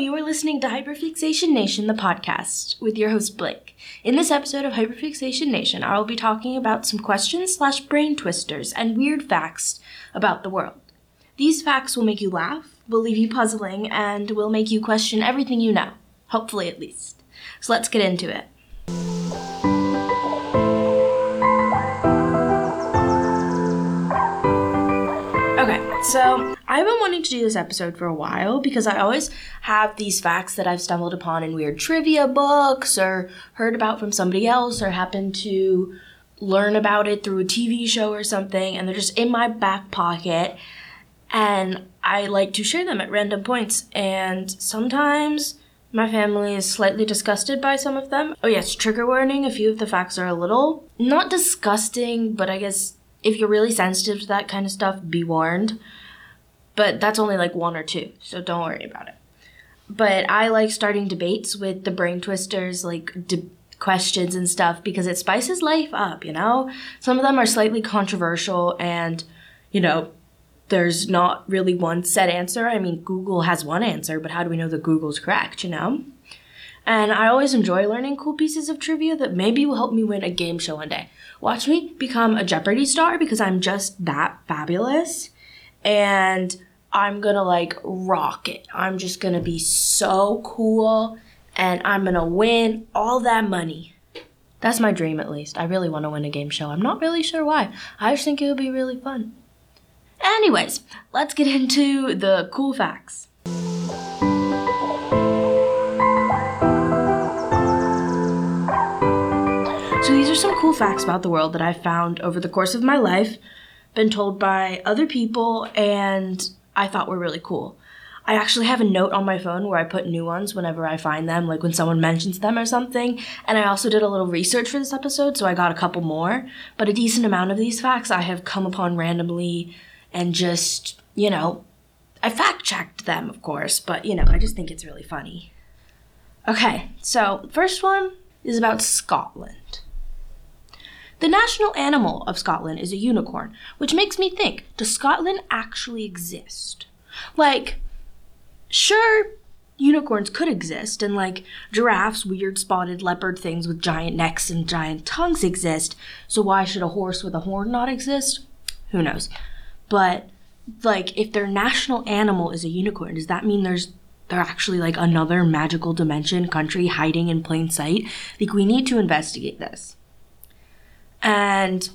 you are listening to Hyperfixation Nation, the podcast, with your host Blake. In this episode of Hyperfixation Nation, I will be talking about some questions slash brain twisters and weird facts about the world. These facts will make you laugh, will leave you puzzling, and will make you question everything you know. Hopefully, at least. So let's get into it. So I've been wanting to do this episode for a while because I always have these facts that I've stumbled upon in weird trivia books or heard about from somebody else or happened to learn about it through a TV show or something, and they're just in my back pocket. And I like to share them at random points, and sometimes my family is slightly disgusted by some of them. Oh, yes, trigger warning a few of the facts are a little not disgusting, but I guess if you're really sensitive to that kind of stuff, be warned. But that's only like one or two, so don't worry about it. But I like starting debates with the brain twisters, like de- questions and stuff, because it spices life up, you know? Some of them are slightly controversial and, you know, there's not really one set answer. I mean, Google has one answer, but how do we know that Google's correct, you know? And I always enjoy learning cool pieces of trivia that maybe will help me win a game show one day. Watch me become a Jeopardy star because I'm just that fabulous. And I'm gonna like rock it. I'm just gonna be so cool and I'm gonna win all that money. That's my dream at least. I really wanna win a game show. I'm not really sure why. I just think it would be really fun. Anyways, let's get into the cool facts. Cool facts about the world that I've found over the course of my life, been told by other people, and I thought were really cool. I actually have a note on my phone where I put new ones whenever I find them, like when someone mentions them or something. And I also did a little research for this episode, so I got a couple more. But a decent amount of these facts I have come upon randomly and just, you know, I fact checked them, of course, but you know, I just think it's really funny. Okay, so first one is about Scotland. The national animal of Scotland is a unicorn, which makes me think does Scotland actually exist? Like, sure, unicorns could exist, and like giraffes, weird spotted leopard things with giant necks and giant tongues exist, so why should a horse with a horn not exist? Who knows? But, like, if their national animal is a unicorn, does that mean there's they're actually like another magical dimension country hiding in plain sight? Like, we need to investigate this. And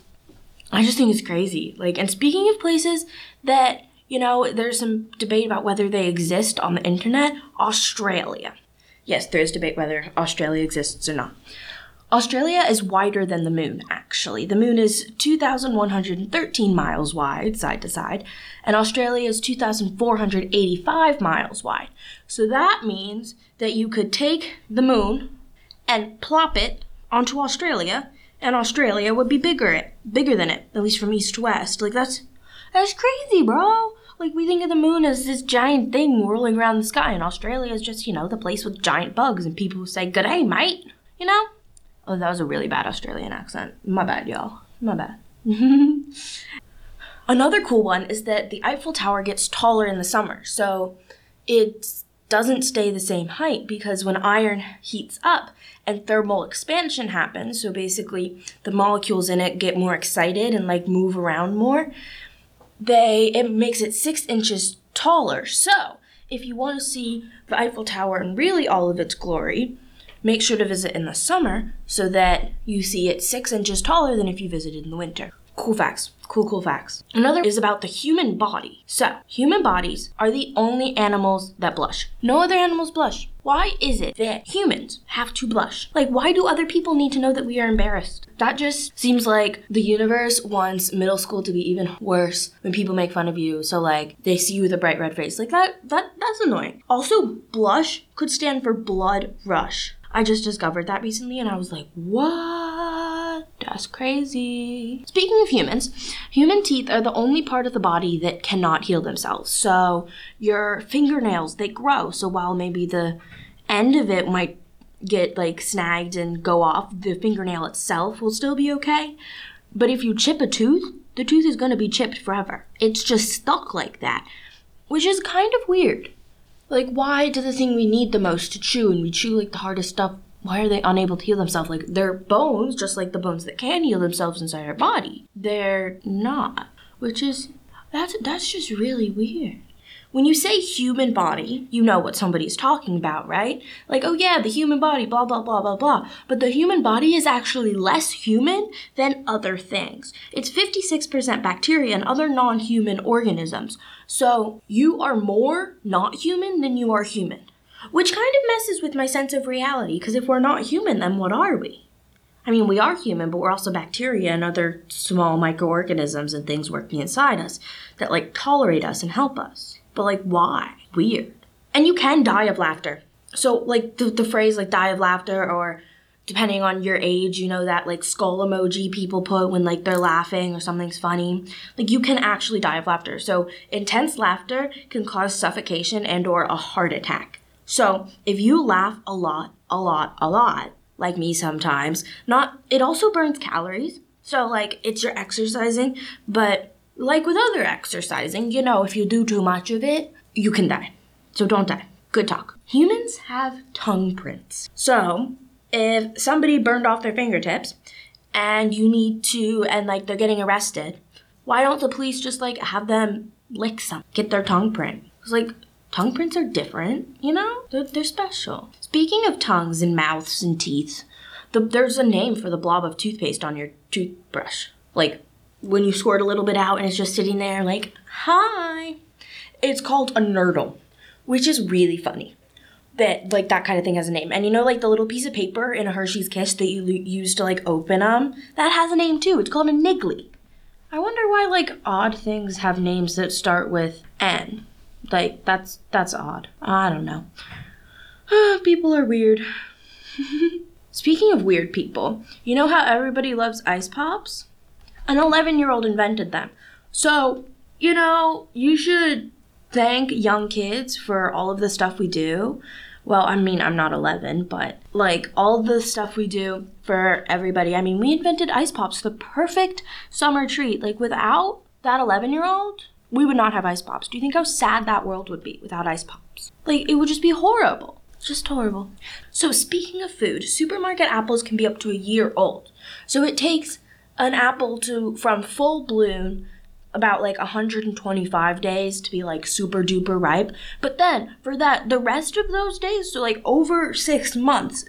I just think it's crazy. Like, and speaking of places that, you know, there's some debate about whether they exist on the internet, Australia. Yes, there is debate whether Australia exists or not. Australia is wider than the moon, actually. The moon is 2,113 miles wide, side to side, and Australia is 2,485 miles wide. So that means that you could take the moon and plop it onto Australia and Australia would be bigger it bigger than it, at least from east to west. Like that's that's crazy, bro. Like we think of the moon as this giant thing whirling around the sky, and Australia is just, you know, the place with giant bugs and people who say, Good day, mate, you know? Oh, that was a really bad Australian accent. My bad, y'all. My bad. Another cool one is that the Eiffel Tower gets taller in the summer. So it's doesn't stay the same height because when iron heats up and thermal expansion happens, so basically the molecules in it get more excited and like move around more, they it makes it six inches taller. So if you want to see the Eiffel Tower in really all of its glory, make sure to visit in the summer so that you see it six inches taller than if you visited in the winter. Cool facts. Cool, cool facts. Another is about the human body. So, human bodies are the only animals that blush. No other animals blush. Why is it that humans have to blush? Like, why do other people need to know that we are embarrassed? That just seems like the universe wants middle school to be even worse when people make fun of you. So, like, they see you with a bright red face. Like, that, that, that's annoying. Also, blush could stand for blood rush. I just discovered that recently and I was like, what? That's crazy. Speaking of humans, human teeth are the only part of the body that cannot heal themselves. So your fingernails, they grow. So while maybe the end of it might get like snagged and go off, the fingernail itself will still be okay. But if you chip a tooth, the tooth is going to be chipped forever. It's just stuck like that, which is kind of weird. Like, why do the thing we need the most to chew and we chew like the hardest stuff? Why are they unable to heal themselves? Like, their bones, just like the bones that can heal themselves inside our body, they're not. Which is, that's, that's just really weird. When you say human body, you know what somebody's talking about, right? Like, oh yeah, the human body, blah, blah, blah, blah, blah. But the human body is actually less human than other things. It's 56% bacteria and other non human organisms. So you are more not human than you are human. Which kind of messes with my sense of reality, because if we're not human, then what are we? I mean, we are human, but we're also bacteria and other small microorganisms and things working inside us that like tolerate us and help us. But like, why? Weird. And you can die of laughter. So like the, the phrase like die of laughter or depending on your age, you know that like skull emoji people put when like they're laughing or something's funny. Like you can actually die of laughter. So intense laughter can cause suffocation and or a heart attack. So if you laugh a lot, a lot, a lot, like me sometimes, not it also burns calories. So like it's your exercising, but like with other exercising, you know, if you do too much of it, you can die. So don't die. Good talk. Humans have tongue prints. So if somebody burned off their fingertips and you need to, and like they're getting arrested, why don't the police just like have them lick some, get their tongue print? Because like tongue prints are different, you know? They're, they're special. Speaking of tongues and mouths and teeth, the, there's a name for the blob of toothpaste on your toothbrush. Like when you squirt a little bit out and it's just sitting there like, hi. It's called a nurdle, which is really funny. That like that kind of thing has a name. And you know like the little piece of paper in a Hershey's Kiss that you use to like open them? That has a name too. It's called a niggly. I wonder why like odd things have names that start with N. Like that's that's odd. I don't know. people are weird. Speaking of weird people, you know how everybody loves ice pops? An 11 year old invented them. So, you know, you should thank young kids for all of the stuff we do. Well, I mean, I'm not 11, but like all the stuff we do for everybody. I mean, we invented ice pops, the perfect summer treat. Like, without that 11 year old, we would not have ice pops. Do you think how sad that world would be without ice pops? Like, it would just be horrible. Just horrible. So, speaking of food, supermarket apples can be up to a year old. So, it takes an apple to from full bloom about like 125 days to be like super duper ripe. But then for that, the rest of those days, so like over six months,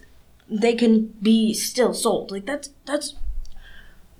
they can be still sold. Like that's that's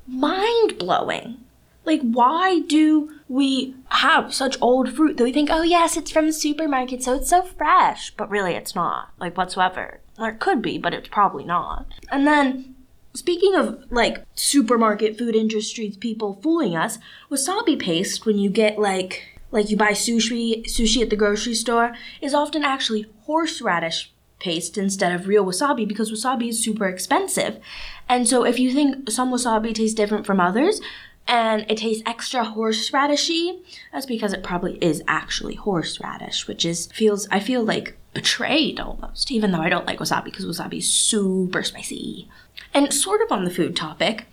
mind blowing. Like why do we have such old fruit that we think, oh yes, it's from the supermarket, so it's so fresh, but really it's not, like whatsoever. Or it could be, but it's probably not. And then Speaking of like supermarket food industries people fooling us, wasabi paste when you get like like you buy sushi sushi at the grocery store is often actually horseradish paste instead of real wasabi because wasabi is super expensive. And so if you think some wasabi tastes different from others and it tastes extra horseradishy, that's because it probably is actually horseradish, which is feels I feel like betrayed almost, even though I don't like wasabi because wasabi is super spicy. And sort of on the food topic,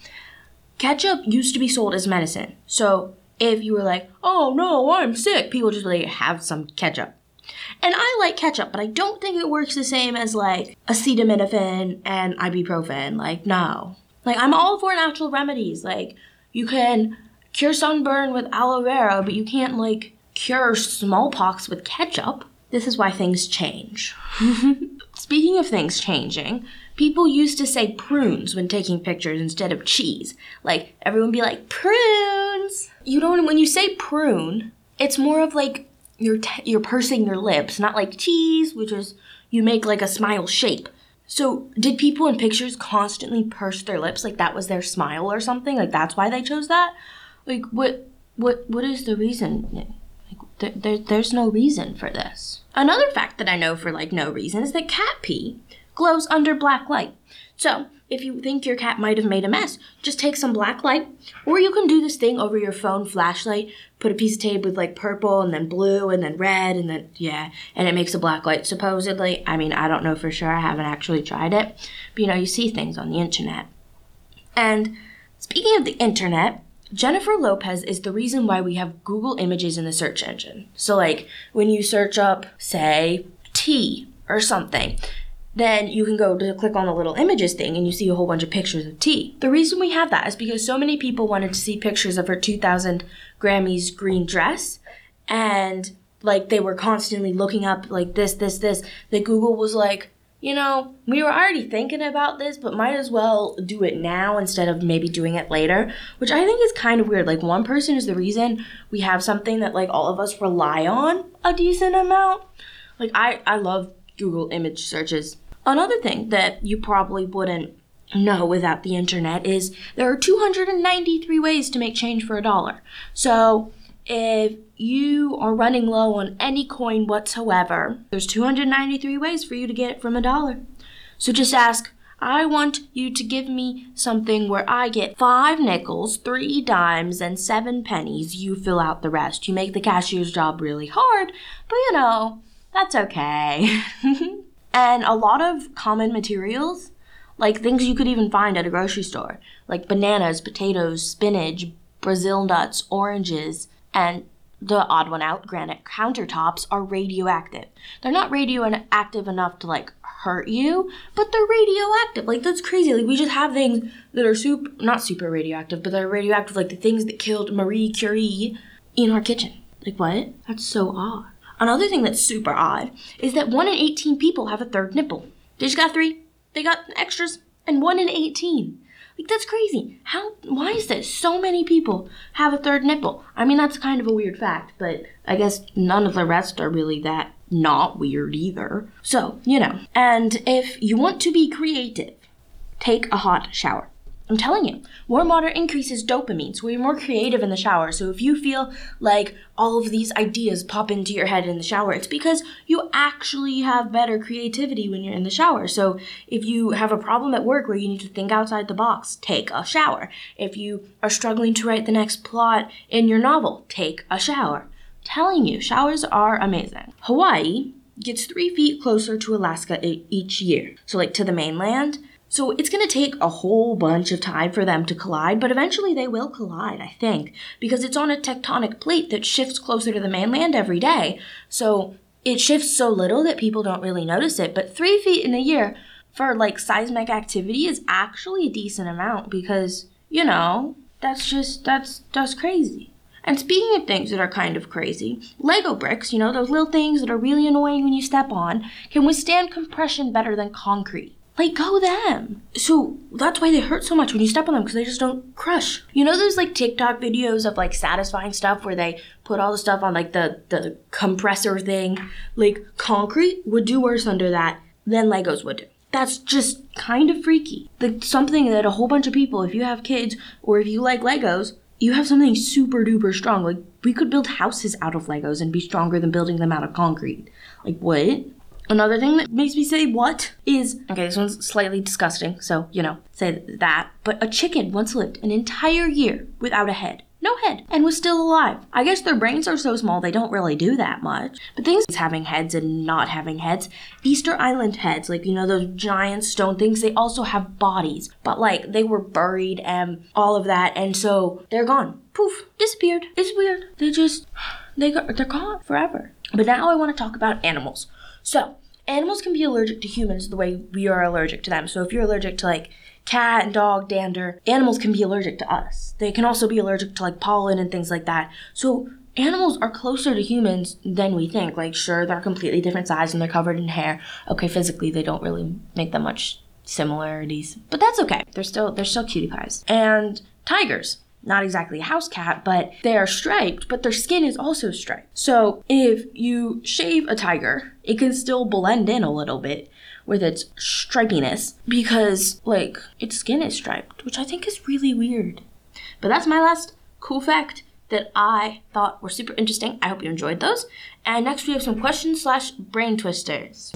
ketchup used to be sold as medicine. So if you were like, oh no, I'm sick, people just like have some ketchup. And I like ketchup, but I don't think it works the same as like acetaminophen and ibuprofen. Like, no. Like, I'm all for natural remedies. Like, you can cure sunburn with aloe vera, but you can't like cure smallpox with ketchup. This is why things change. Speaking of things changing, People used to say prunes when taking pictures instead of cheese. Like everyone be like prunes. You don't when you say prune, it's more of like you're t- you're pursing your lips, not like cheese, which is you make like a smile shape. So, did people in pictures constantly purse their lips like that was their smile or something? Like that's why they chose that? Like what what what is the reason? Like there, there there's no reason for this. Another fact that I know for like no reason is that cat pee glows under black light. So, if you think your cat might have made a mess, just take some black light, or you can do this thing over your phone flashlight. Put a piece of tape with like purple and then blue and then red and then, yeah, and it makes a black light supposedly. I mean, I don't know for sure, I haven't actually tried it, but you know, you see things on the internet. And speaking of the internet, Jennifer Lopez is the reason why we have Google Images in the search engine. So, like, when you search up, say, tea or something, then you can go to click on the little images thing and you see a whole bunch of pictures of tea. The reason we have that is because so many people wanted to see pictures of her 2000 Grammys green dress and like they were constantly looking up like this, this, this, that Google was like, you know, we were already thinking about this, but might as well do it now instead of maybe doing it later, which I think is kind of weird. Like, one person is the reason we have something that, like, all of us rely on a decent amount. Like, I, I love Google image searches. Another thing that you probably wouldn't know without the internet is there are 293 ways to make change for a dollar. So, if you are running low on any coin whatsoever, there's 293 ways for you to get it from a dollar. So just ask, I want you to give me something where I get five nickels, three dimes, and seven pennies. You fill out the rest. You make the cashier's job really hard, but you know, that's okay. and a lot of common materials, like things you could even find at a grocery store, like bananas, potatoes, spinach, Brazil nuts, oranges, and the odd one out, granite countertops, are radioactive. They're not radioactive enough to like hurt you, but they're radioactive. Like that's crazy. Like we just have things that are super not super radioactive, but they're radioactive like the things that killed Marie Curie in our kitchen. Like what? That's so odd. Another thing that's super odd is that 1 in 18 people have a third nipple. They just got 3. They got extras and 1 in 18. Like that's crazy. How why is this? So many people have a third nipple. I mean that's kind of a weird fact, but I guess none of the rest are really that not weird either. So, you know. And if you want to be creative, take a hot shower. I'm telling you, warm water increases dopamine, so you're more creative in the shower. So if you feel like all of these ideas pop into your head in the shower, it's because you actually have better creativity when you're in the shower. So if you have a problem at work where you need to think outside the box, take a shower. If you are struggling to write the next plot in your novel, take a shower. I'm telling you, showers are amazing. Hawaii gets three feet closer to Alaska each year. So, like to the mainland so it's going to take a whole bunch of time for them to collide, but eventually they will collide, I think, because it's on a tectonic plate that shifts closer to the mainland every day. So it shifts so little that people don't really notice it. But three feet in a year for like seismic activity is actually a decent amount because, you know, that's just, that's, that's crazy. And speaking of things that are kind of crazy, Lego bricks, you know, those little things that are really annoying when you step on, can withstand compression better than concrete. Like, go them. So that's why they hurt so much when you step on them because they just don't crush. You know those like TikTok videos of like satisfying stuff where they put all the stuff on like the the compressor thing? Like concrete would do worse under that than Legos would do. That's just kind of freaky. Like something that a whole bunch of people, if you have kids or if you like Legos, you have something super duper strong. Like we could build houses out of Legos and be stronger than building them out of concrete. Like what? Another thing that makes me say what is okay, this one's slightly disgusting, so you know, say that. But a chicken once lived an entire year without a head. No head, and was still alive. I guess their brains are so small they don't really do that much. But things having heads and not having heads, Easter Island heads, like you know those giant stone things, they also have bodies. But like they were buried and all of that, and so they're gone. Poof, disappeared. It's weird. They just they got, they're gone forever. But now I want to talk about animals. So, animals can be allergic to humans the way we are allergic to them. So, if you're allergic to like cat and dog dander, animals can be allergic to us. They can also be allergic to like pollen and things like that. So, animals are closer to humans than we think. Like, sure, they're completely different size and they're covered in hair. Okay, physically, they don't really make that much similarities, but that's okay. They're still they're still cutie pies. And tigers not exactly a house cat, but they are striped, but their skin is also striped. So if you shave a tiger, it can still blend in a little bit with its stripiness because, like, its skin is striped, which I think is really weird. But that's my last cool fact that I thought were super interesting. I hope you enjoyed those. And next we have some questions slash brain twisters.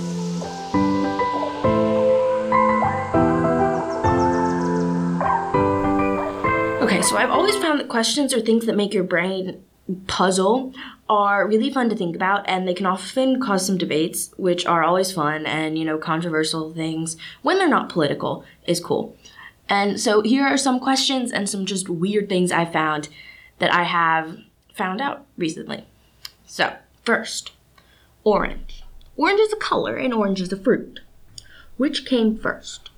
So I've always found that questions or things that make your brain puzzle are really fun to think about and they can often cause some debates which are always fun and you know controversial things when they're not political is cool And so here are some questions and some just weird things I found that I have found out recently. So, first, orange. Orange is a color and orange is a fruit. Which came first?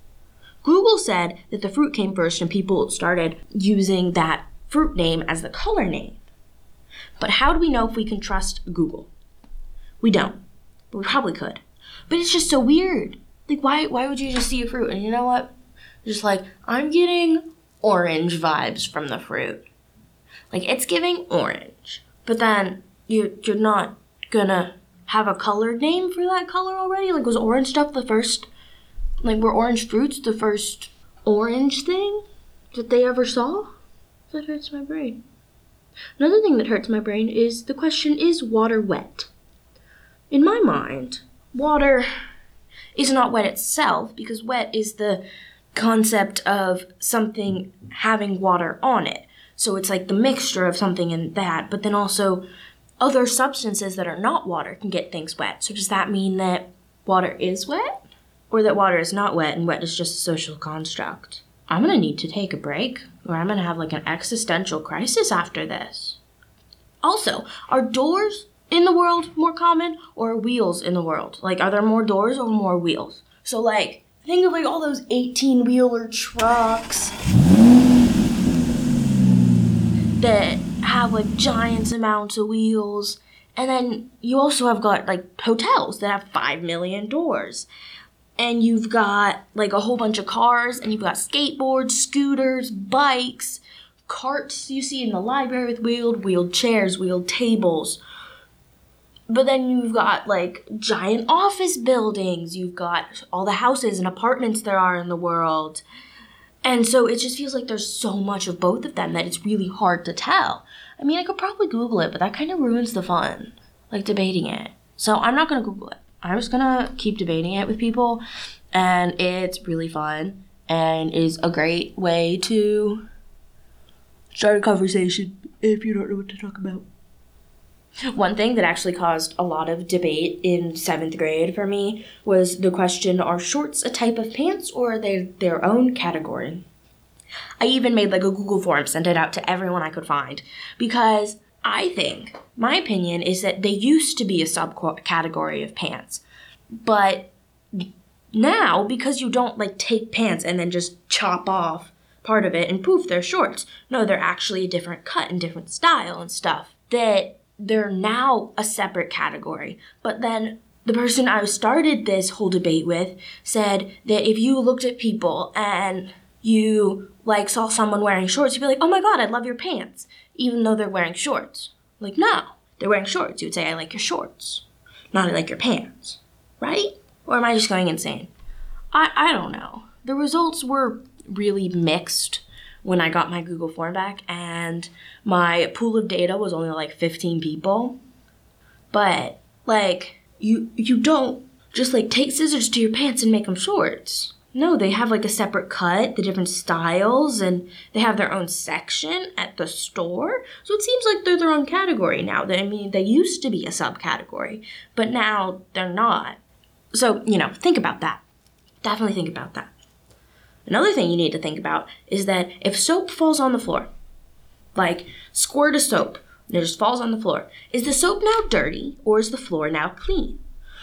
Google said that the fruit came first and people started using that fruit name as the color name. But how do we know if we can trust Google? We don't, but we probably could. But it's just so weird. Like, why, why would you just see a fruit and you know what? Just like, I'm getting orange vibes from the fruit. Like, it's giving orange. But then you, you're not gonna have a colored name for that color already? Like, was orange stuff the first, like, were orange fruits the first orange thing that they ever saw? That hurts my brain. Another thing that hurts my brain is the question is water wet? In my mind, water is not wet itself because wet is the concept of something having water on it. So it's like the mixture of something and that, but then also other substances that are not water can get things wet. So does that mean that water is wet? Or that water is not wet and wet is just a social construct? I'm gonna need to take a break, or I'm gonna have like an existential crisis after this. Also, are doors in the world more common or wheels in the world? Like, are there more doors or more wheels? So, like, think of like all those 18 wheeler trucks that have like giant amounts of wheels. And then you also have got like hotels that have 5 million doors. And you've got like a whole bunch of cars, and you've got skateboards, scooters, bikes, carts you see in the library with wheeled, wheeled chairs, wheeled tables. But then you've got like giant office buildings, you've got all the houses and apartments there are in the world. And so it just feels like there's so much of both of them that it's really hard to tell. I mean, I could probably Google it, but that kind of ruins the fun, like debating it. So I'm not going to Google it. I'm just to keep debating it with people, and it's really fun and is a great way to start a conversation if you don't know what to talk about. One thing that actually caused a lot of debate in seventh grade for me was the question are shorts a type of pants or are they their own category? I even made like a Google form, sent it out to everyone I could find because I think, my opinion is that they used to be a subcategory of pants. But now, because you don't like take pants and then just chop off part of it and poof, they're shorts. No, they're actually a different cut and different style and stuff. That they're now a separate category. But then the person I started this whole debate with said that if you looked at people and you like saw someone wearing shorts, you'd be like, "Oh my god, I love your pants," even though they're wearing shorts. Like, no, they're wearing shorts. You would say, "I like your shorts," not "I like your pants," right? Or am I just going insane? I I don't know. The results were really mixed when I got my Google form back, and my pool of data was only like 15 people. But like you you don't just like take scissors to your pants and make them shorts. No, they have like a separate cut, the different styles, and they have their own section at the store. So it seems like they're their own category now. I mean, they used to be a subcategory, but now they're not. So, you know, think about that. Definitely think about that. Another thing you need to think about is that if soap falls on the floor, like squirt of soap, and it just falls on the floor, is the soap now dirty or is the floor now clean?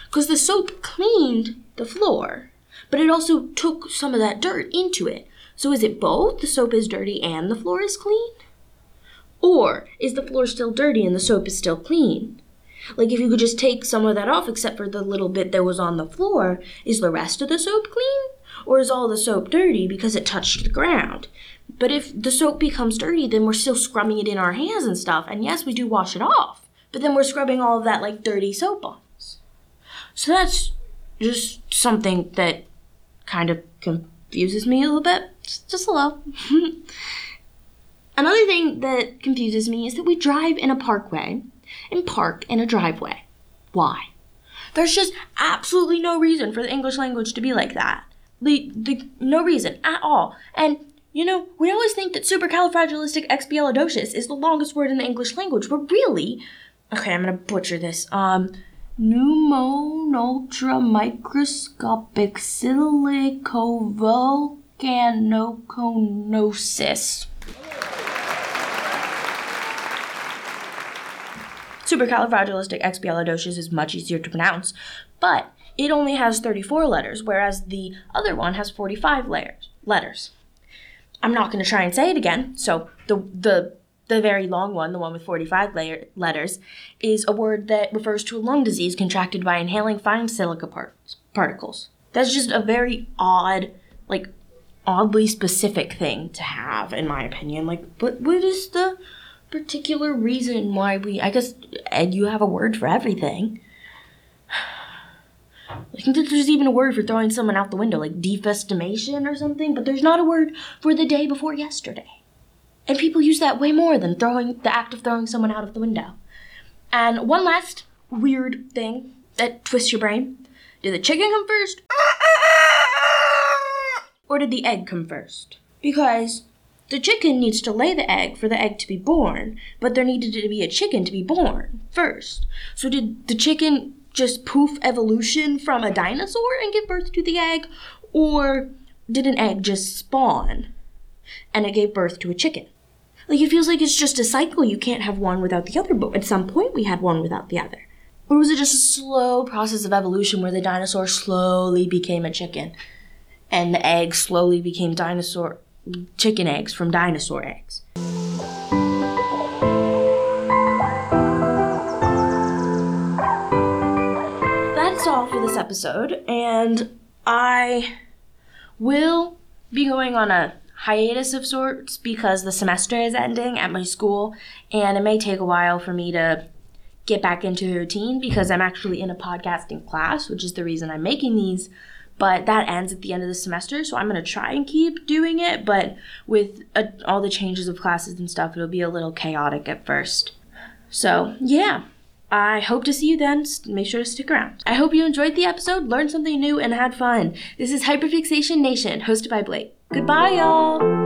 Because the soap cleaned the floor, but it also took some of that dirt into it. So is it both? The soap is dirty and the floor is clean? Or is the floor still dirty and the soap is still clean? Like if you could just take some of that off except for the little bit that was on the floor, is the rest of the soap clean? Or is all the soap dirty because it touched the ground? But if the soap becomes dirty, then we're still scrubbing it in our hands and stuff. And yes, we do wash it off. But then we're scrubbing all of that like dirty soap on. So that's just something that kind of confuses me a little bit. Just a little. Another thing that confuses me is that we drive in a parkway and park in a driveway. Why? There's just absolutely no reason for the English language to be like that. The, the, no reason at all. And, you know, we always think that supercalifragilisticexpialidocious is the longest word in the English language, but really, okay, I'm gonna butcher this. Um, pneumon ultra microscopic silicovolcanic organoconosis. Supercalifragilisticexpialidocious is much easier to pronounce, but it only has 34 letters, whereas the other one has 45 layers, letters. I'm not going to try and say it again. So the the the very long one, the one with 45 layer, letters, is a word that refers to a lung disease contracted by inhaling fine silica par- particles. That's just a very odd, like, oddly specific thing to have, in my opinion. Like, but what is the particular reason why we? I guess Ed, you have a word for everything. I think that there's even a word for throwing someone out the window, like defestimation or something, but there's not a word for the day before yesterday. And people use that way more than throwing the act of throwing someone out of the window. And one last weird thing that twists your brain. Did the chicken come first? Or did the egg come first? Because the chicken needs to lay the egg for the egg to be born, but there needed to be a chicken to be born first. So did the chicken just poof evolution from a dinosaur and give birth to the egg? Or did an egg just spawn and it gave birth to a chicken? Like it feels like it's just a cycle. You can't have one without the other, but at some point we had one without the other. Or was it just a slow process of evolution where the dinosaur slowly became a chicken and the egg slowly became dinosaur chicken eggs from dinosaur eggs? That's all for this episode, and I will be going on a hiatus of sorts because the semester is ending at my school, and it may take a while for me to get back into the routine because I'm actually in a podcasting class, which is the reason I'm making these. But that ends at the end of the semester, so I'm gonna try and keep doing it. But with uh, all the changes of classes and stuff, it'll be a little chaotic at first. So, yeah. I hope to see you then. Make sure to stick around. I hope you enjoyed the episode, learned something new, and had fun. This is Hyperfixation Nation, hosted by Blake. Goodbye, y'all!